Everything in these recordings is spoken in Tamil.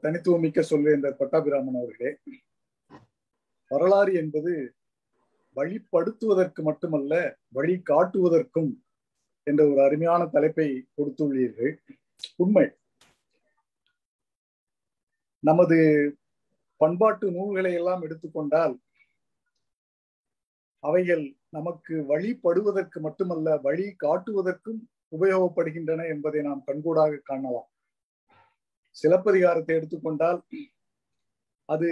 தனித்துவமிக்க சொல்வேந்தர் பட்டாபிராமன் அவர்களே வரலாறு என்பது வழிப்படுத்துவதற்கு மட்டுமல்ல வழி காட்டுவதற்கும் என்ற ஒரு அருமையான தலைப்பை கொடுத்துள்ளீர்கள். உண்மை. நமது பண்பாட்டு நூல்களை எல்லாம் எடுத்துக்கொண்டால் அவைகள் நமக்கு வழிபடுவதற்கு மட்டுமல்ல வழி காட்டுவதற்கும் உபயோகப்படுகின்றன என்பதை நாம் கண்கூடாக காணலாம். சிலப்பதிகாரத்தை எடுத்துக்கொண்டால் அது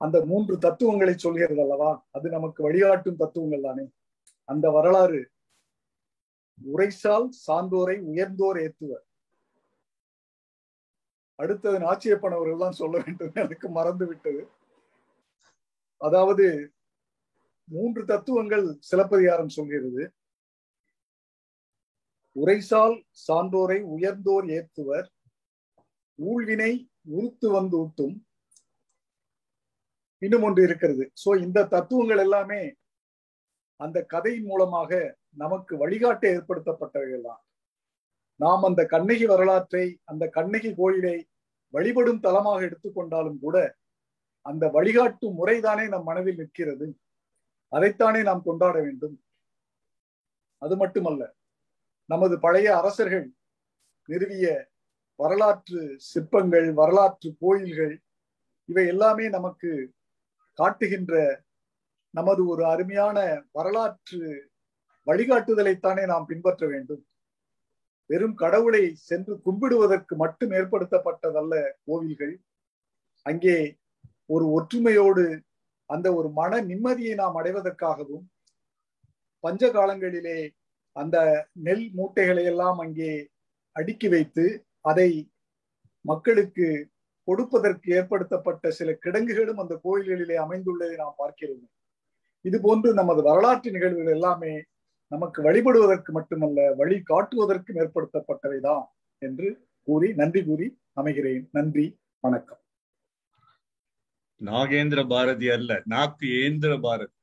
அந்த மூன்று தத்துவங்களை சொல்கிறது அல்லவா? அது நமக்கு வழிகாட்டும் தத்துவங்கள் தானே. அந்த வரலாறு உரைசால் சான்றோரை உயர்ந்தோர் ஏத்துவர். அடுத்தது நாச்சியப்பன் அவர்கள் தான் சொல்ல வேண்டும். எனக்கு மறந்து விட்டது. அதாவது மூன்று தத்துவங்கள் சிலப்பதிகாரம் சொல்கிறது. உரைசால் சான்றோரை உயர்ந்தோர் ஏத்துவர். ஊழ்வினை உறுத்து வந்து ஊட்டும். இன்னும் ஒன்று இருக்கிறது. சோ இந்த தத்துவங்கள் எல்லாமே அந்த கதையின் மூலமாக நமக்கு வழிகாட்ட ஏற்படுத்தப்பட்டவைகள் தான் நாம் அந்த கண்ணகி வரலாற்றை அந்த கண்ணகி கோயிலை வழிபடும் தலமாக எடுத்துக்கொண்டாலும் கூட அந்த வழிகாட்டும் முறைதானே நம் மனதில் நிற்கிறது. அதைத்தானே நாம் கொண்டாட வேண்டும். அது மட்டுமல்ல நமது பழைய அரசர்கள் நிறுவிய வரலாற்று சிற்பங்கள் வரலாற்று கோயில்கள் இவை எல்லாமே நமக்கு காட்டுகின்ற நமது ஒரு அருமையான வரலாற்று வழிகாட்டுதலைத்தானே நாம் பின்பற்ற வேண்டும். வெறும் கடவுளை சென்று கும்பிடுவதற்கு மட்டும் ஏற்படுத்தப்பட்டதல்ல கோவில்கள். அங்கே ஒரு ஒற்றுமையோடு அந்த ஒரு மன நிம்மதியை நாம் அடைவதற்காகவும் பஞ்ச காலங்களிலே அந்த நெல் மூட்டைகளை எல்லாம் அங்கே அடுக்கி வைத்து அதை மக்களுக்கு கொடுப்பதற்கு ஏற்படுத்தப்பட்ட சில கிடங்குகளும் அந்த கோயில்களிலே அமைந்துள்ளதை நாம் பார்க்கிறோம். இது போன்று நமது வரலாற்று நிகழ்வுகள் எல்லாமே நமக்கு வழிபடுவதற்கு மட்டுமல்ல வழி காட்டுவதற்கும் ஏற்படுத்தப்பட்டவைதான் என்று கூறி நன்றி கூறி அமைகிறேன். நன்றி வணக்கம். நாகேந்திர பாரதி அல்ல நாக்கு ஏந்திர பாரதி.